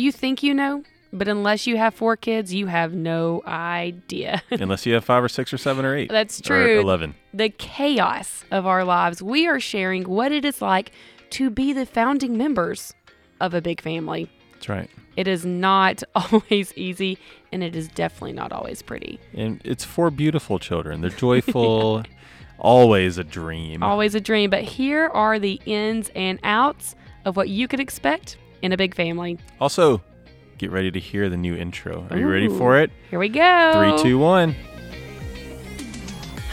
You think you know, but unless you have four kids, you have no idea. Unless you have five or six or seven or eight. That's Or true. 11. the chaos of our lives, we are sharing what it is like to be the founding members of a big family. That's right. It is not always easy, and it is definitely not always pretty. And it's four beautiful children. They're joyful, always a dream. Always a dream, but here are the ins and outs of what you could expect in a big family. Also, get ready to hear the new intro. Are you ready for it? Here we go. Three, two, one.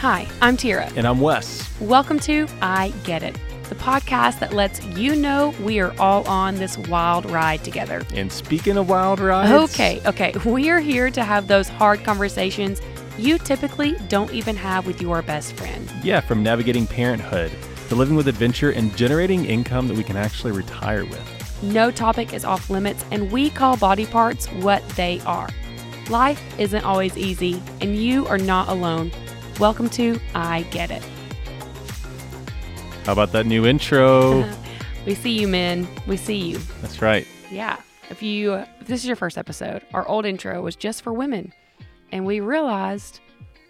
Hi, I'm Tira. And I'm Wes. Welcome to I Get It, the podcast that lets you know we are all on this wild ride together. And speaking of wild rides, Okay, okay. We are here to have those hard conversations you typically don't even have with your best friend. Yeah, from navigating parenthood to living with adventure and generating income that we can actually retire with. No topic is off limits, and we call body parts what they are. Life isn't always easy, and you are not alone. Welcome to I Get It. How about that new intro? We see you, men. We see you. That's right. Yeah. If you if this is your first episode, our old intro was just for women, and we realized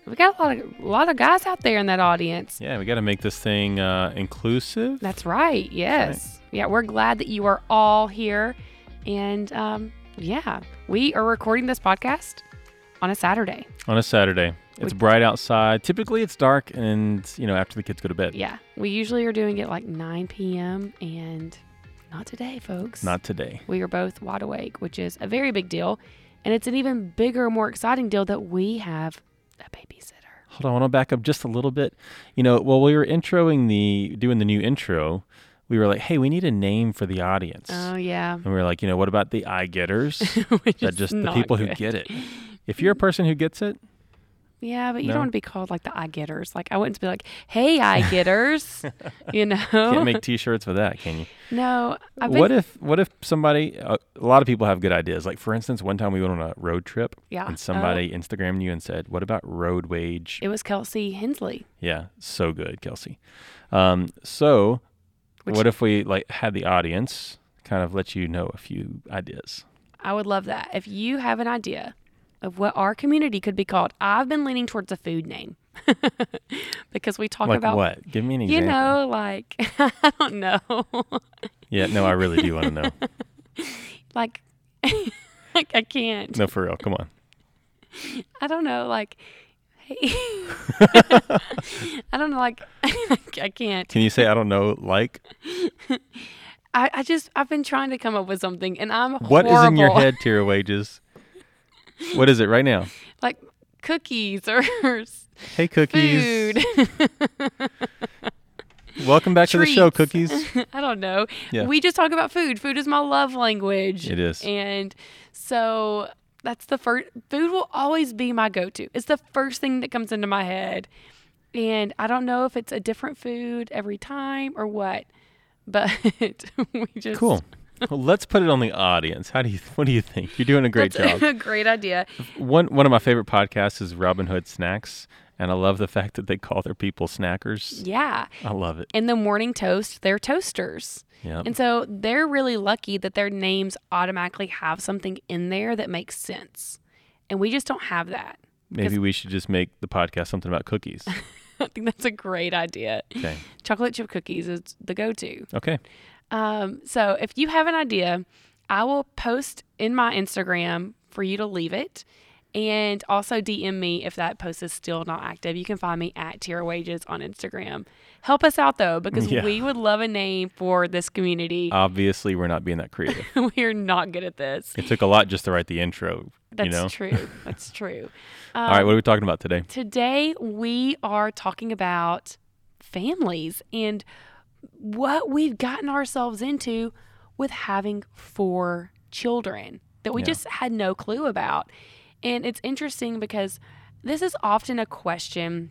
we got a lot of a lot of guys out there in that audience. Yeah, we got to make this thing uh, inclusive. That's right. Yes. Yeah, we're glad that you are all here, and um, yeah, we are recording this podcast on a Saturday. on a Saturday. It's We- bright outside. Typically, it's dark, and you know after the kids go to bed. Yeah, we usually are doing it like 9 p.m. and not today, folks. Not today. We are both wide awake, which is a very big deal, and it's an even bigger, more exciting deal that we have a babysitter. Hold on, I want to back up just a little bit. You know, while we were introing the doing the new intro, we were like, "Hey, we need a name for the audience." Oh yeah, and we were like, "You know, what about the eye getters? that just the people who get it. If you're a person who gets it, Yeah, but you No? don't want to be called like the eye getters. Like I wouldn't be like, "Hey, eye getters," you know. can't make T-shirts with that, can you? no, been, What if what if somebody? Uh, a lot of people have good ideas. Like for instance, one time we went on a road trip, Yeah. and somebody Instagrammed you and said, "What about road wage?" It was Kelsey Hensley. Yeah, so good, Kelsey. Um, so, Which- what if we like had the audience kind of let you know a few ideas? I would love that. If you have an idea of what our community could be called, I've been leaning towards a food name because we talk like about, what? Give me an example. you know, like I don't know, Yeah, no, I really do want to know. like, like I can't. No, for real. Come on. I don't know, like. Hey, I don't know, like I can't. Can you say I don't know? Like I, I just I've been trying to come up with something, and I'm horrible. what is in your head, Tira Wages? What is it right now? Like cookies or Hey, cookies. food. Welcome back to the show, cookies. I don't know. Yeah. We just talk about food. Food is my love language. It is. And so that's the first food will always be my go-to. It's the first thing that comes into my head. And I don't know if it's a different food every time or what. But we just Cool. Well, let's put it on the audience. How do you? What do you think? You're doing a great That's job. a great idea. One one of my favorite podcasts is Robinhood Snacks, and I love the fact that they call their people snackers. Yeah. I love it. In the morning toast, they're toasters. Yeah. And so they're really lucky that their names automatically have something in there that makes sense. And we just don't have that. Maybe we should just make the podcast something about cookies. I think that's a great idea. Okay. Chocolate chip cookies is the go to. Okay. Um, so if you have an idea, I will post in my Instagram for you to leave it. And also DM me if that post is still not active. You can find me at Tira Wages on Instagram. Help us out though, because Yeah. we would love a name for this community. Obviously, we're not being that creative. we are not good at this. It took a lot just to write the intro. That's you know. true. That's true. Um, All right. What are we talking about today? Today, we are talking about families and what we've gotten ourselves into with having four children that we Yeah. just had no clue about. And it's interesting because this is often a question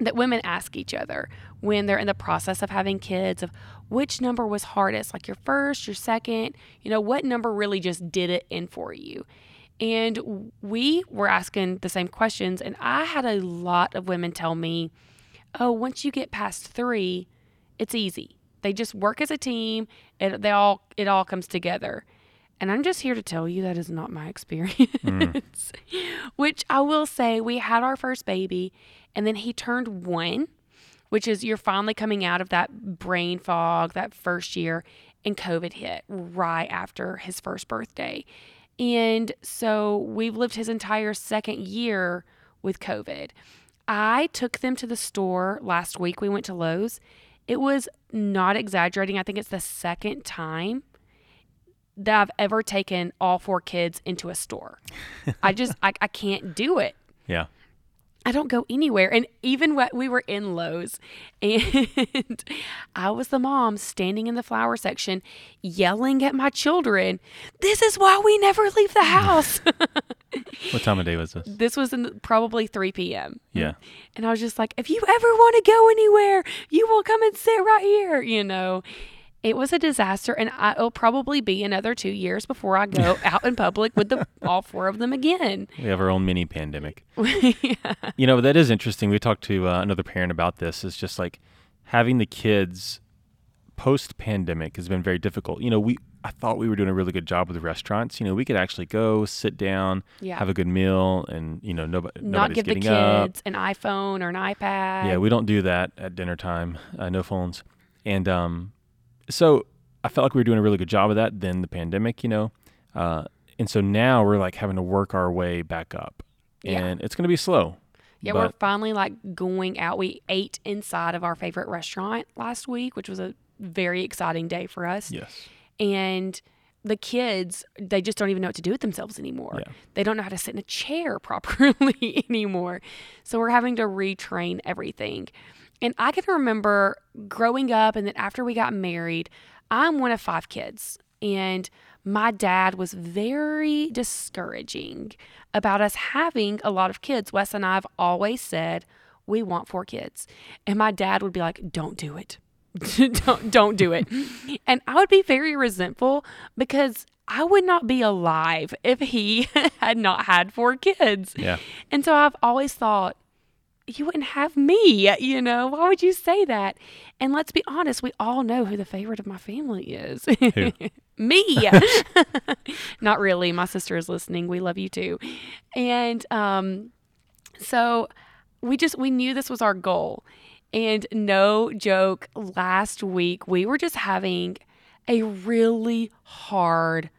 that women ask each other when they're in the process of having kids of which number was hardest like your first your second you know what number really just did it in for you and we were asking the same questions and i had a lot of women tell me oh once you get past three it's easy they just work as a team it, they all it all comes together And I'm just here to tell you that is not my experience. which I will say, we had our first baby, and then he turned one, which is you're finally coming out of that brain fog that first year, and COVID hit right after his first birthday. And so we've lived his entire second year with COVID. I took them to the store last week. We went to Lowe's. It was not exaggerating. I think it's the second time that I've ever taken all four kids into a store. I just, I, I can't do it. Yeah. I don't go anywhere. And even when we were in Lowe's and I was the mom standing in the flower section yelling at my children, This is why we never leave the house. What time of day was this? this was in probably 3 p.m. Yeah. And I was just like, If you ever want to go anywhere, you will come and sit right here, you know. It was a disaster, and I, it'll probably be another two years before I go out in public with the, all four of them again. We have our own mini pandemic. yeah. You know, that is interesting. We talked to uh, another parent about this. It's just like having the kids post pandemic has been very difficult. You know, we I thought we were doing a really good job with the restaurants. You know, we could actually go sit down, Yeah. have a good meal, and you know, nobody Not give the getting up. kids an iPhone or an iPad. Yeah, we don't do that at dinner time. Uh, no phones. And um, so I felt like we were doing a really good job of that. Then the pandemic, you know, uh, and so now we're like having to work our way back up, Yeah. and it's going to be slow. Yeah, we're finally like going out. We ate inside of our favorite restaurant last week, which was a very exciting day for us. yes. And the kids, they just don't even know what to do with themselves anymore. Yeah. They don't know how to sit in a chair properly anymore. So we're having to retrain everything. And I can remember growing up and then after we got married, I'm one of five kids. And my dad was very discouraging about us having a lot of kids. Wes and I have always said, we want four kids. And my dad would be like, don't do it. don't don't do it. And I would be very resentful because I would not be alive if he had not had four kids. Yeah. And so I've always thought, you wouldn't have me, you know? Why would you say that? And let's be honest, we all know who the favorite of my family is. Me. Not really. My sister is listening. We love you too. And um so we just we knew this was our goal. And no joke, last week we were just having a really hard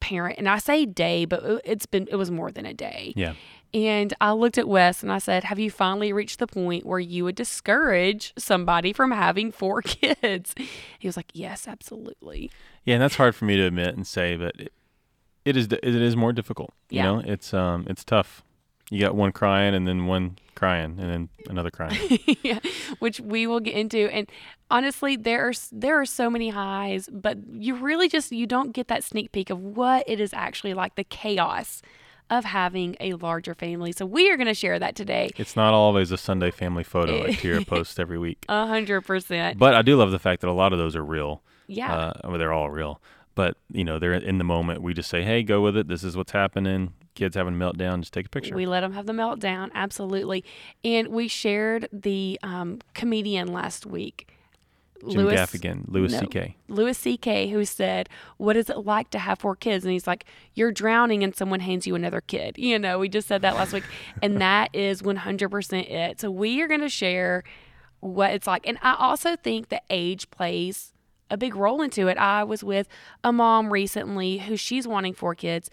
parent and I say day, but it's been it was more than a day. Yeah. And I looked at Wes and I said, Have you finally reached the point where you would discourage somebody from having four kids? He was like, Yes, absolutely. Yeah, and that's hard for me to admit and say, but it, it is it is more difficult. You Yeah. know, it's um it's tough. You got one crying and then one crying and then another crying. yeah, which we will get into. And honestly, there are there are so many highs, but you really just you don't get that sneak peek of what it is actually like the chaos of having a larger family. So we are going to share that today. it's not always a Sunday family photo like Tira posts every week. A hundred percent. But I do love the fact that a lot of those are real. Yeah. Uh, well, they're all real. But you know, they're in the moment. We just say, "Hey, go with it. This is what's happening." Kids having a meltdown, just take a picture. We let them have the meltdown, absolutely. And we shared the um, comedian last week, Jim Gaffigan, Louis no. C.K. Louis C.K., who said, What is it like to have four kids? And he's like, You're drowning and someone hands you another kid. You know, we just said that last week. And that is 100% it. So we are going to share what it's like. And I also think that age plays a big role into it. I was with a mom recently who she's wanting four kids,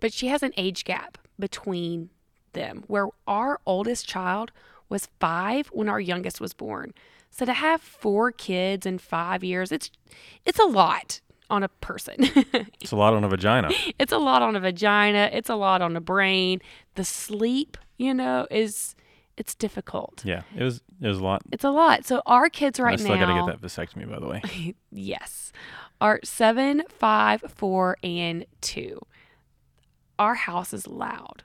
but she has an age gap between them where our oldest child was five when our youngest was born. So to have four kids in five years, it's it's a lot on a person. It's a lot on a vagina. it's a lot on a vagina. It's a lot on the brain. The sleep, you know, is it's difficult. Yeah, it was it was a lot. It's a lot. So our kids right now. I still now, got to get that vasectomy, by the way. yes, are seven, five, four, and two. Our house is loud.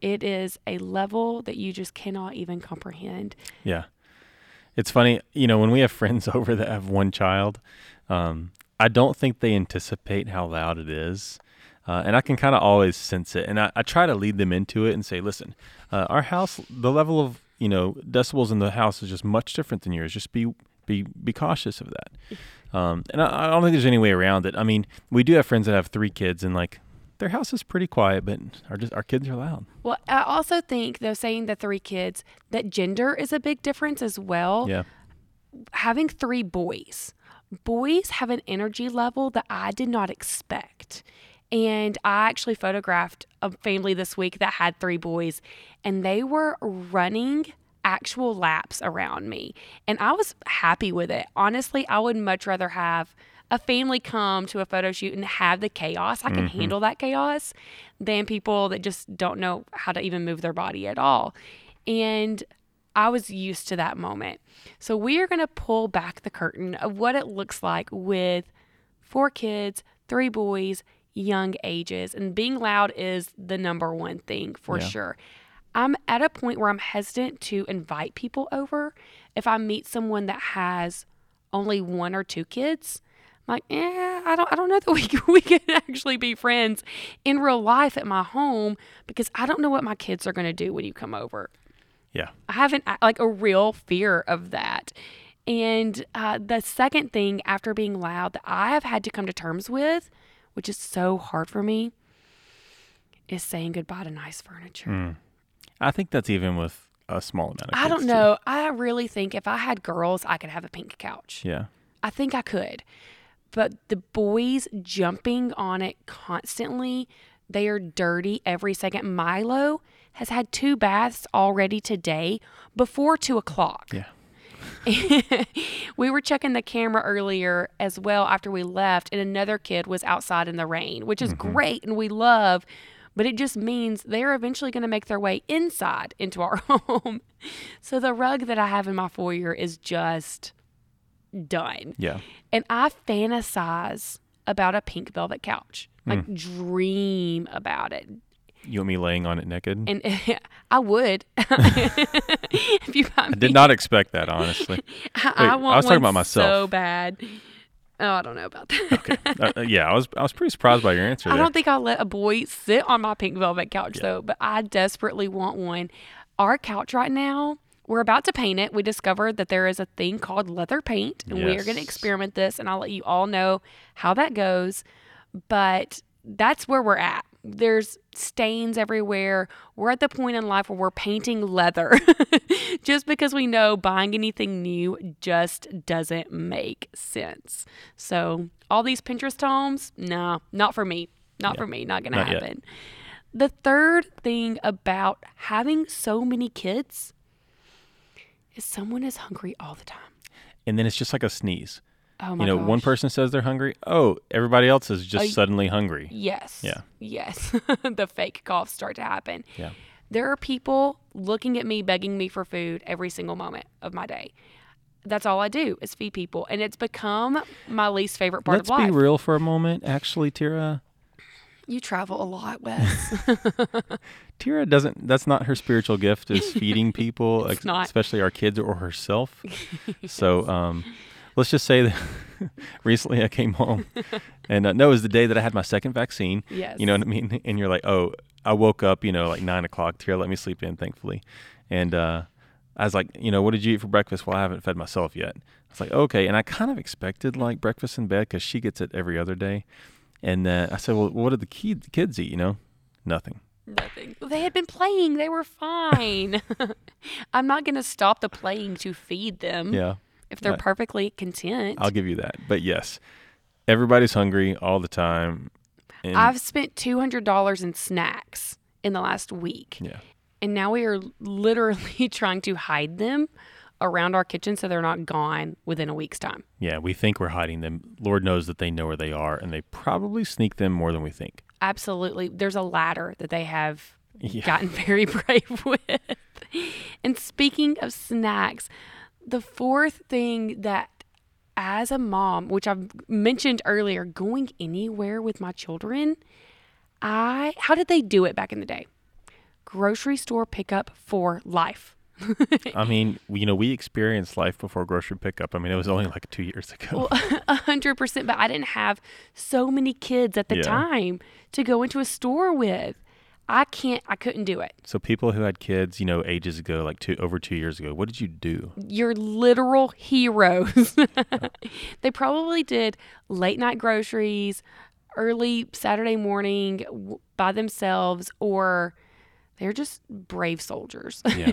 It is a level that you just cannot even comprehend. Yeah. It's funny, you know, when we have friends over that have one child, um, I don't think they anticipate how loud it is. Uh, and I can kind of always sense it. And I, I try to lead them into it and say, listen, uh, our house, the level of, you know, decibels in the house is just much different than yours. Just be be be cautious of that. Um, and I, I don't think there's any way around it. I mean, we do have friends that have three kids, and like their house is pretty quiet, but our just our kids are loud. Well, I also think though saying the three kids that gender is a big difference as well. Yeah. Having three boys, boys have an energy level that I did not expect. And I actually photographed a family this week that had three boys, and they were running actual laps around me. And I was happy with it. Honestly, I would much rather have a family come to a photo shoot and have the chaos. I can mm-hmm. handle that chaos than people that just don't know how to even move their body at all. And I was used to that moment. So we are going to pull back the curtain of what it looks like with four kids, three boys, young ages. And being loud is the number one thing for Yeah. sure. I'm at a point where I'm hesitant to invite people over if I meet someone that has only one or two kids. I'm like, eh, I don't, I don't know that we we can actually be friends in real life at my home because I don't know what my kids are going to do when you come over. Yeah. I haven't like a real fear of that. And uh, the second thing after being loud that I have had to come to terms with, which is so hard for me, is saying goodbye to nice furniture. Mm. I think that's even with a small amount of. I don't too. know. I really think if I had girls, I could have a pink couch. Yeah. I think I could. But the boys jumping on it constantly, they are dirty every second. Milo has had two baths already today before two o'clock. Yeah. we were checking the camera earlier as well after we left, and another kid was outside in the rain, which is mm-hmm. great and we love, but it just means they're eventually going to make their way inside into our home. So the rug that I have in my foyer is just done. Yeah. And I fantasize about a pink velvet couch, like hmm. dream about it. You want me laying on it naked? And I would. if you buy I did not expect that, honestly. I, Wait, I I want was talking about myself. so bad. Oh, I don't know about that. okay. Uh, uh, yeah, I was I was pretty surprised by your answer I there. don't think I'll let a boy sit on my pink velvet couch though, but I desperately want one. Our couch right now, we're about to paint it. We discovered that there is a thing called leather paint, and we are going to experiment this, and I'll let you all know how that goes. But that's where we're at. There's stains everywhere. We're at the point in life where we're painting leather just because we know buying anything new just doesn't make sense. So, all these Pinterest homes, no, not for me. Not Yeah, for me. Not going to not yet. happen. The third thing about having so many kids is someone is hungry all the time. and then it's just like a sneeze. Oh my you know, one person says they're hungry. Oh, everybody else is just Uh, suddenly hungry. Yes. Yeah. Yes. the fake coughs start to happen. Yeah. There are people looking at me, begging me for food every single moment of my day. That's all I do is feed people. And it's become my least favorite part Let's of life. be real for a moment, actually, Tira. you travel a lot, Wes. Tira doesn't. That's not her spiritual gift is feeding people, ex- especially our kids or herself. So, um, let's just say that recently I came home, and uh, no, it was the day that I had my second vaccine. yes. You know what I mean? And you're like, oh, I woke up, you know, like nine o'clock. Tira let me sleep in, thankfully. And uh, I was like, you know, what did you eat for breakfast? Well, I haven't fed myself yet. I was like, okay. And I kind of expected like breakfast in bed because she gets it every other day. And uh, I said, well, what did the kid- kids eat? You know, nothing. Nothing. They had been playing. They were fine. I'm not going to stop the playing to feed them Yeah, if they're Uh, perfectly content. I'll give you that. But yes, everybody's hungry all the time. I've spent $200 in snacks in the last week. yeah, And now we are literally trying to hide them around our kitchen so they're not gone within a week's time. yeah, we think we're hiding them. Lord knows that they know where they are, and they probably sneak them more than we think. Absolutely. There's a ladder that they have Yeah. gotten very brave with. And speaking of snacks, the fourth thing that as a mom, which I've mentioned earlier, going anywhere with my children, I how did they do it back in the day? Grocery store pickup for life. I mean, you know, we experienced life before grocery pickup. I mean, it was only like two years ago. A hundred percent. But I didn't have so many kids at the Yeah. time to go into a store with. I can't, I couldn't do it. So people who had kids, you know, ages ago, like two over two years ago, what did you do? You're literal heroes. they probably did late night groceries, early Saturday morning by themselves, or they're just brave soldiers. Yeah.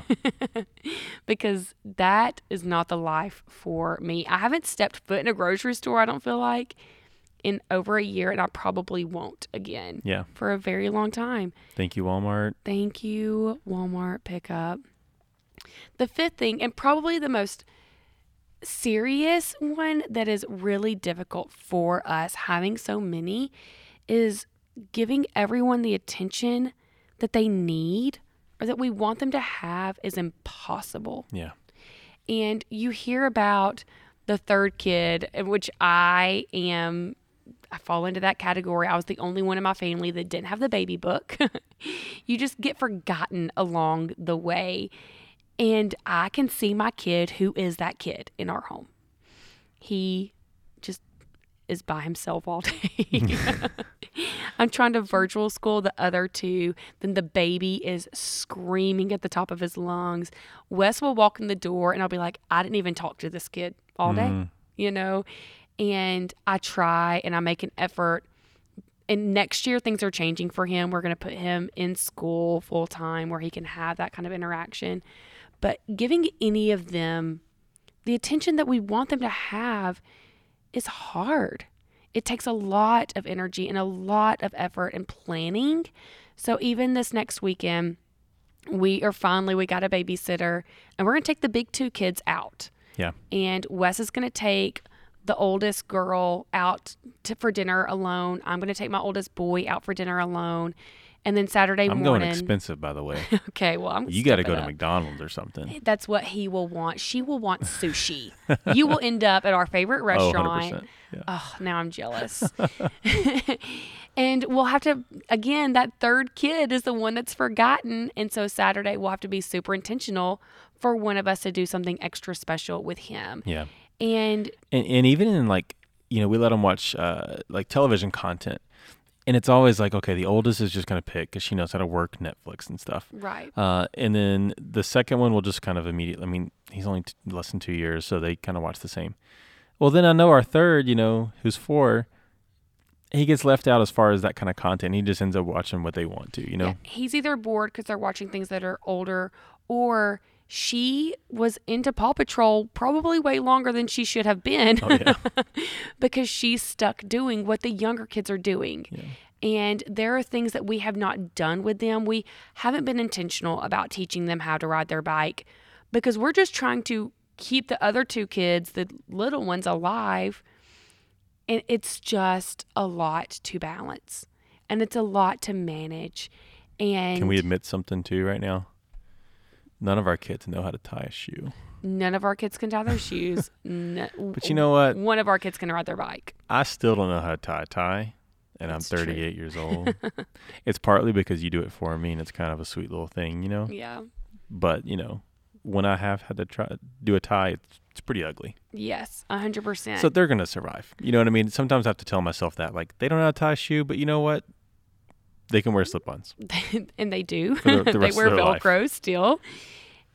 because that is not the life for me. I haven't stepped foot in a grocery store, I don't feel like, in over a year, and I probably won't again Yeah. for a very long time. Thank you, Walmart. Thank you, Walmart pickup. The fifth thing, and probably the most serious one that is really difficult for us having so many, is giving everyone the attention that they need or that we want them to have is impossible. Yeah. And you hear about the third kid, in which I am, I fall into that category. I was the only one in my family that didn't have the baby book. you just get forgotten along the way. And I can see my kid, who is that kid in our home. He just is by himself all day. I'm trying to virtual school the other two. Then the baby is screaming at the top of his lungs. Wes will walk in the door and I'll be like, I didn't even talk to this kid all day, Mhm. you know? And I try and I make an effort. And next year, things are changing for him. We're going to put him in school full time where he can have that kind of interaction. But giving any of them the attention that we want them to have is hard. It takes a lot of energy and a lot of effort and planning. So even this next weekend, we are finally we got a babysitter and we're going to take the big two kids out. Yeah. And Wes is going to take the oldest girl out to, for dinner alone. I'm going to take my oldest boy out for dinner alone. And then Saturday I'm morning. going expensive, by the way. Okay, well, I'm. you got to go to. McDonald's or something. That's what he will want. She will want sushi. you will end up at our favorite Oh, restaurant. 100%. Yeah. Oh, now I'm jealous. and we'll have to, again, that third kid is the one that's forgotten. And so Saturday, we'll have to be super intentional for one of us to do something extra special with him. Yeah. And And, and even in like, you know, we let them watch uh, like television content. And it's always like, okay, the oldest is just going to pick because she knows how to work Netflix and stuff. right. Uh, and then the second one will just kind of immediately, I mean, he's only t- less than two years, so they kind of watch the same. Well, then I know our third, you know, who's four, he gets left out as far as that kind of content. He just ends up watching what they want to, you know? Yeah, he's either bored because they're watching things that are older, or she was into Paw Patrol probably way longer than she should have been Oh, yeah. because she's stuck doing what the younger kids are doing. Yeah. And there are things that we have not done with them. We haven't been intentional about teaching them how to ride their bike because we're just trying to keep the other two kids, the little ones, alive. And it's just a lot to balance and it's a lot to manage. And Can we admit something too right now? None of our kids know how to tie a shoe. none of our kids can tie their shoes. No, But you know what? One of our kids can ride their bike. I still don't know how to tie a tie, and It's I'm true. 38 years old. it's partly because you do it for me, and it's kind of a sweet little thing, you know? Yeah. But, you know, when I have had to try do a tie, it's, it's pretty ugly. Yes, a hundred percent. So they're gonna survive. You know what I mean? Sometimes I have to tell myself that, like, they don't know how to tie a shoe, but you know what? They can wear slip-ons. and they do. The- the they wear their life. Velcro still.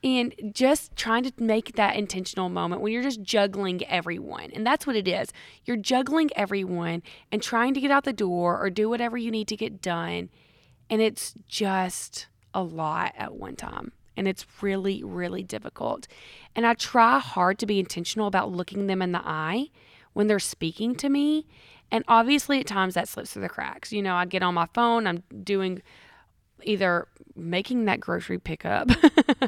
And just trying to make that intentional moment when you're just juggling everyone. And that's what it is. You're juggling everyone and trying to get out the door or do whatever you need to get done. And it's just a lot at one time. And it's really, really difficult. And I try hard to be intentional about looking them in the eye when they're speaking to me. And obviously, at times that slips through the cracks. You know, I get on my phone, I'm doing either making that grocery pickup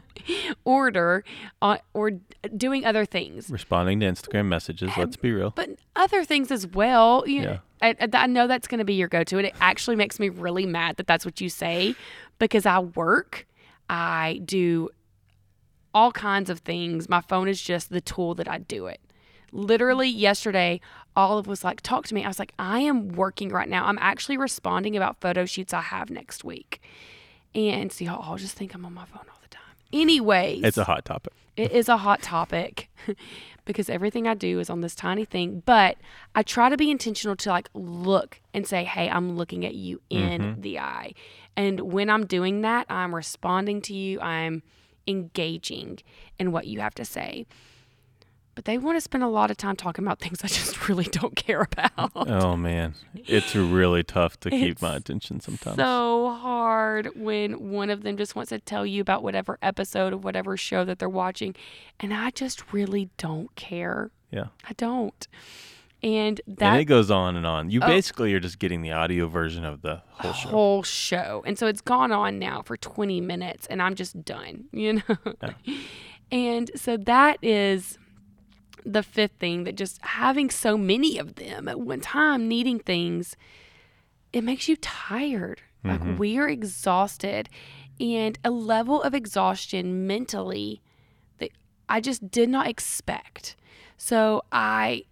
order uh, or doing other things Responding to Instagram messages. Let's be real. but other things as well you Yeah. know, I, I I know that's going to be your go-to and it actually makes me really mad that that's what you say because i work i do all kinds of things my phone is just the tool that i do it literally yesterday olive was like talk to me i was like i am working right now i'm actually responding about photo shoots i have next week and so y'all all just think i'm on my phone all the time Anyways, It's a hot topic. it is a hot topic because everything I do is on this tiny thing. But I try to be intentional to like look and say, hey, I'm looking at you in mm-hmm. the eye. And when I'm doing that, I'm responding to you, I'm engaging in what you have to say. But they want to spend a lot of time talking about things I just really don't care about. Oh man, it's really tough to keep It's my attention sometimes. so hard when one of them just wants to tell you about whatever episode of whatever show that they're watching. And I just really don't care. yeah, I don't. And that and it goes on and on. You Oh. basically are just getting the audio version of the whole show. whole show. And so it's gone on now for 20 minutes and I'm just done, you know? Yeah. And so that is the fifth thing that just having so many of them at one time needing things, it makes you tired. Like mm-hmm. we are exhausted and a level of exhaustion mentally that I just did not expect. So I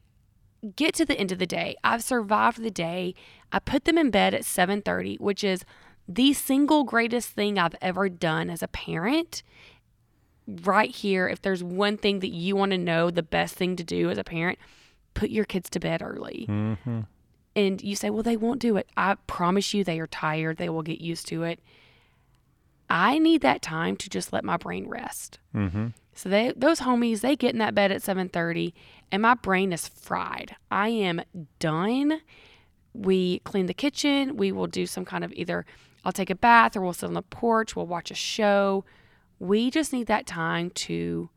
get to the end of the day. I've survived the day. I put them in bed at 7:30, which is the single greatest thing I've ever done as a parent. Right here, if there's one thing that you want to know, the best thing to do as a parent, put your kids to bed early. hmm And you say, "Well, they won't do it." I promise you they are tired. They will get used to it. I need that time to just let my brain rest. hmm So they those homies, they get in that bed at 7:30 and my brain is fried. I am done. We clean the kitchen, we will do some kind of either I'll take a bath or we'll sit on the porch, we'll watch a show. We just need that time to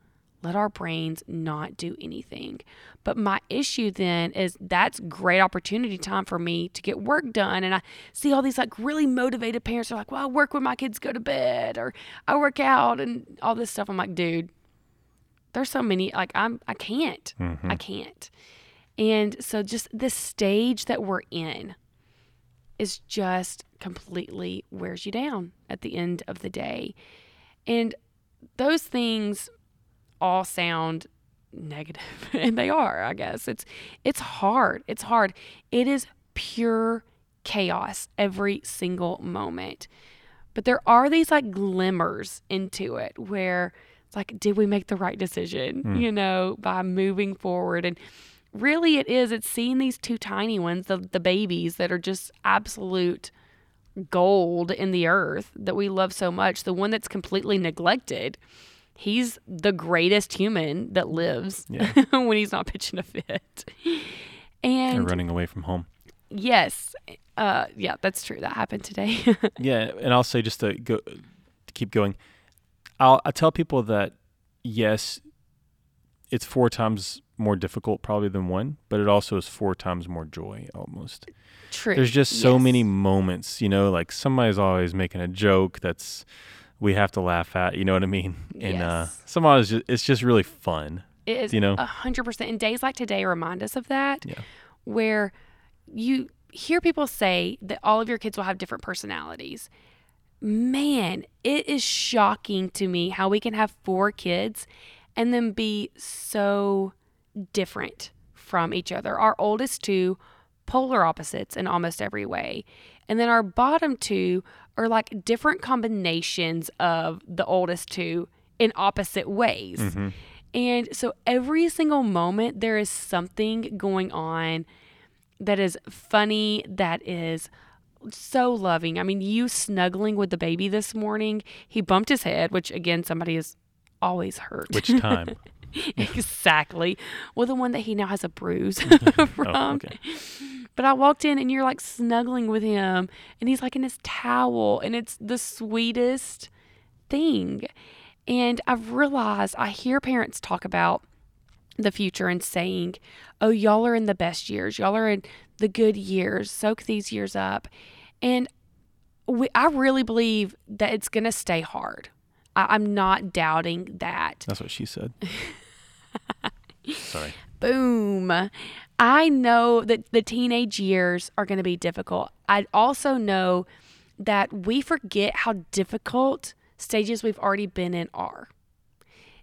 let our brains not do anything. But my issue then is that's great opportunity time for me to get work done. And I see all these like really motivated parents are like, well, I work when my kids go to bed or I work out and all this stuff. I'm like, dude, there's so many like I'm I can't. Mm-hmm. I can't. And so just the stage that we're in is just completely wears you down at the end of the day. And those things all sound negative and they are, I guess. It's it's hard. It's hard. It is pure chaos every single moment. But there are these like glimmers into it where it's like, did we make the right decision, hmm. you know, by moving forward? And really, it is. It's seeing these two tiny ones, the, the babies that are just absolute gold in the earth that we love so much. The one that's completely neglected, he's the greatest human that lives Yeah. when he's not pitching a fit. And And running away from home. yes, uh, yeah, that's true. That happened today. Yeah, and I'll say just to go to keep going. I'll I tell people that yes, it's four times more difficult probably than one, but it also is four times more joy almost. true. There's just so Yes. many moments, you know, like somebody's always making a joke that's we have to laugh at, you know what I mean? And uh Yes. somebody's just it's just really fun. It is you know? a hundred percent. And days like today remind us of that. Yeah. Where you hear people say that all of your kids will have different personalities. Man, it is shocking to me how we can have four kids and then be so different from each other. Our oldest two, polar opposites in almost every way. And then our bottom two are like different combinations of the oldest two in opposite ways. Mm-hmm. And so every single moment, there is something going on that is funny, that is so loving. I mean, you snuggling with the baby this morning, he bumped his head, which again, somebody is always hurt. Which time? exactly. Well, the one that he now has a bruise oh, from. okay. But I walked in and you're like snuggling with him, and he's like in his towel, and it's the sweetest thing. And I've realized I hear parents talk about the future and saying, Oh, y'all are in the best years, y'all are in the good years, soak these years up. And we, I really believe that it's going to stay hard. I, I'm not doubting that. That's what she said. Sorry. Boom. I know that the teenage years are going to be difficult. I also know that we forget how difficult stages we've already been in are.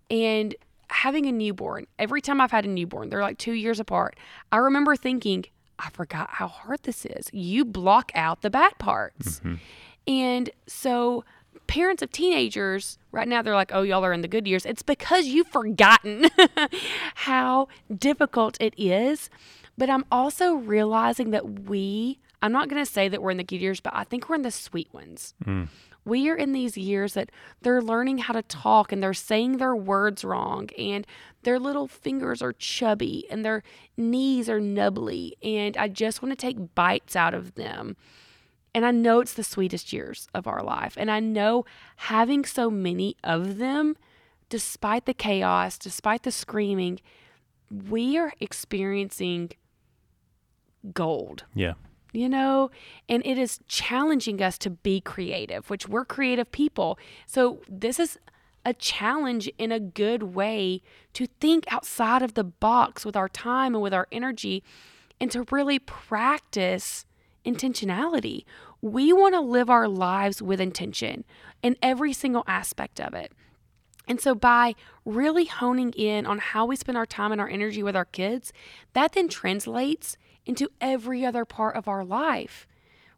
And having a newborn, every time I've had a newborn, they're like two years apart. I remember thinking, I forgot how hard this is. You block out the bad parts. Mm-hmm. And so parents of teenagers right now they're like, "Oh, y'all are in the good years." It's because you've forgotten how difficult it is. But I'm also realizing that we I'm not going to say that we're in the good years, but I think we're in the sweet ones. Mm. We are in these years that they're learning how to talk and they're saying their words wrong and their little fingers are chubby and their knees are nubbly and I just want to take bites out of them. And I know it's the sweetest years of our life. And I know having so many of them, despite the chaos, despite the screaming, we are experiencing gold Yeah. you know and it is challenging us to be creative which we're creative people so this is a challenge in a good way to think outside of the box with our time and with our energy and to really practice intentionality we want to live our lives with intention in every single aspect of it and so, by really honing in on how we spend our time and our energy with our kids, that then translates into every other part of our life.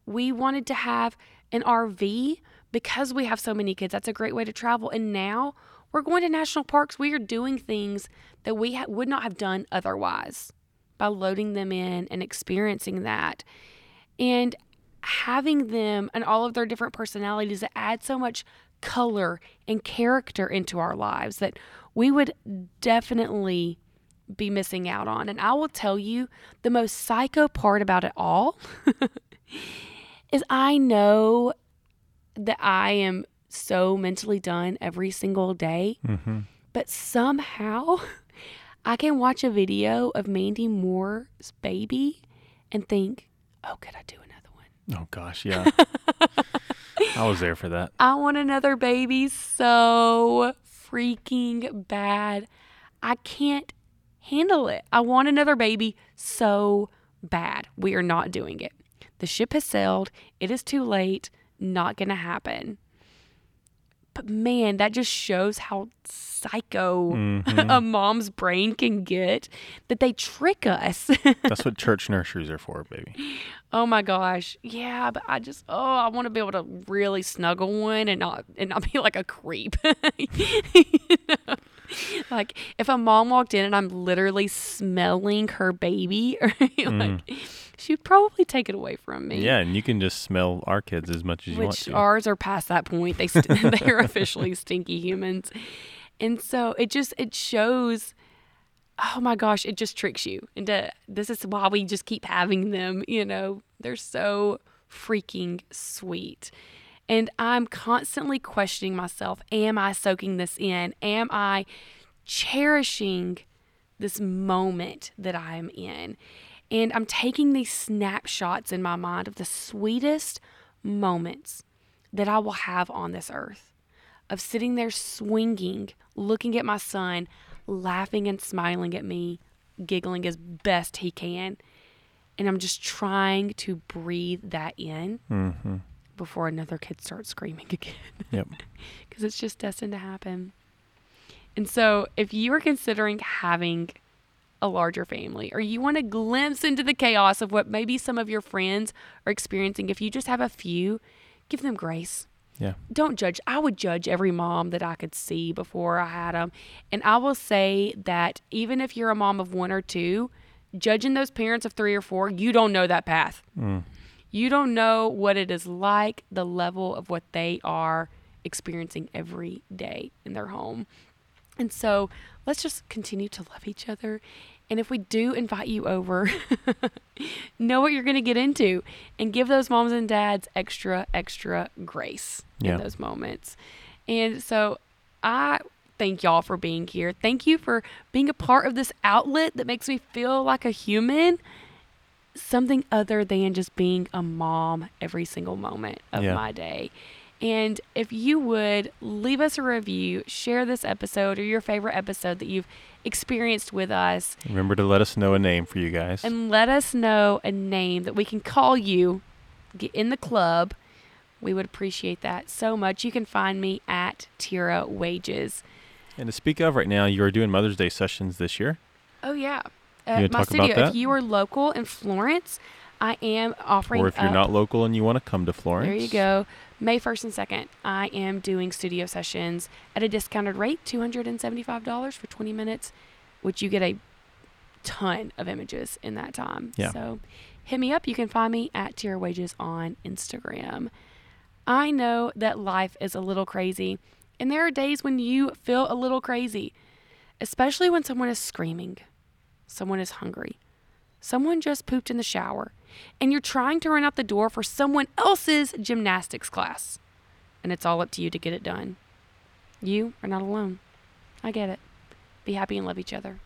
We wanted to have an RV because we have so many kids. That's a great way to travel. And now we're going to national parks. We are doing things that we ha- would not have done otherwise by loading them in and experiencing that. And having them and all of their different personalities that add so much color and character into our lives that we would definitely be missing out on. And I will tell you the most psycho part about it all is I know that I am so mentally done every single day, Mm-hmm. but somehow I can watch a video of Mandy Moore's baby and think, oh, could I do? Oh gosh, yeah. I was there for that. I want another baby so freaking bad. I can't handle it. I want another baby so bad. We are not doing it. The ship has sailed. It is too late. Not going to happen. But man, that just shows how psycho Mhm. a mom's brain can get that they trick us. That's what church nurseries are for, baby. Oh my gosh. Yeah, but I just oh, I want to be able to really snuggle one and not and not be like a creep. You know? Like if a mom walked in and I'm literally smelling her baby, like mm. she'd probably take it away from me. Yeah, and you can just smell our kids as much as you want Which ours are past that point. They st- they are officially stinky humans, and so it just it shows. Oh my gosh, it just tricks you into this is why we just keep having them. You know, they're so freaking sweet. And I'm constantly questioning myself Am I soaking this in? Am I cherishing this moment that I'm in? And I'm taking these snapshots in my mind of the sweetest moments that I will have on this earth of sitting there swinging, looking at my son, laughing and smiling at me, giggling as best he can. And I'm just trying to breathe that in mm-hmm. Before another kid starts screaming again Yep. because it's just destined to happen. And so, if you are considering having a larger family or you want a glimpse into the chaos of what maybe some of your friends are experiencing, if you just have a few, give them grace. Yeah. Don't judge. I would judge every mom that I could see before I had them. And I will say that even if you're a mom of one or two, judging those parents of three or four, you don't know that path. Mm. You don't know what it is like, the level of what they are experiencing every day in their home. And so let's just continue to love each other. And if we do invite you over, know what you're going to get into and give those moms and dads extra, extra grace Yeah. in those moments. And so I thank y'all for being here. Thank you for being a part of this outlet that makes me feel like a human something other than just being a mom every single moment of Yeah. my day. And if you would leave us a review, share this episode or your favorite episode that you've experienced with us, Remember to let us know a name for you guys. and let us know a name that we can call you, get in the club. We would appreciate that so much. You can find me at Tira Wages. And to speak of right now, you are doing Mother's Day sessions this year. Oh yeah, at my studio. If you are local in Florence, I am offering or if you're up- not local and you want to come to Florence, There you go. May 1st and 2nd, I am doing studio sessions at a discounted rate, $275 for 20 minutes, which you get a ton of images in that time. Yeah. So hit me up. You can find me at Tira Wages on Instagram. I know that life is a little crazy, and there are days when you feel a little crazy, especially when someone is screaming, someone is hungry, someone just pooped in the shower, and you're trying to run out the door for someone else's gymnastics class. And it's all up to you to get it done. You are not alone. I get it. Be happy and love each other.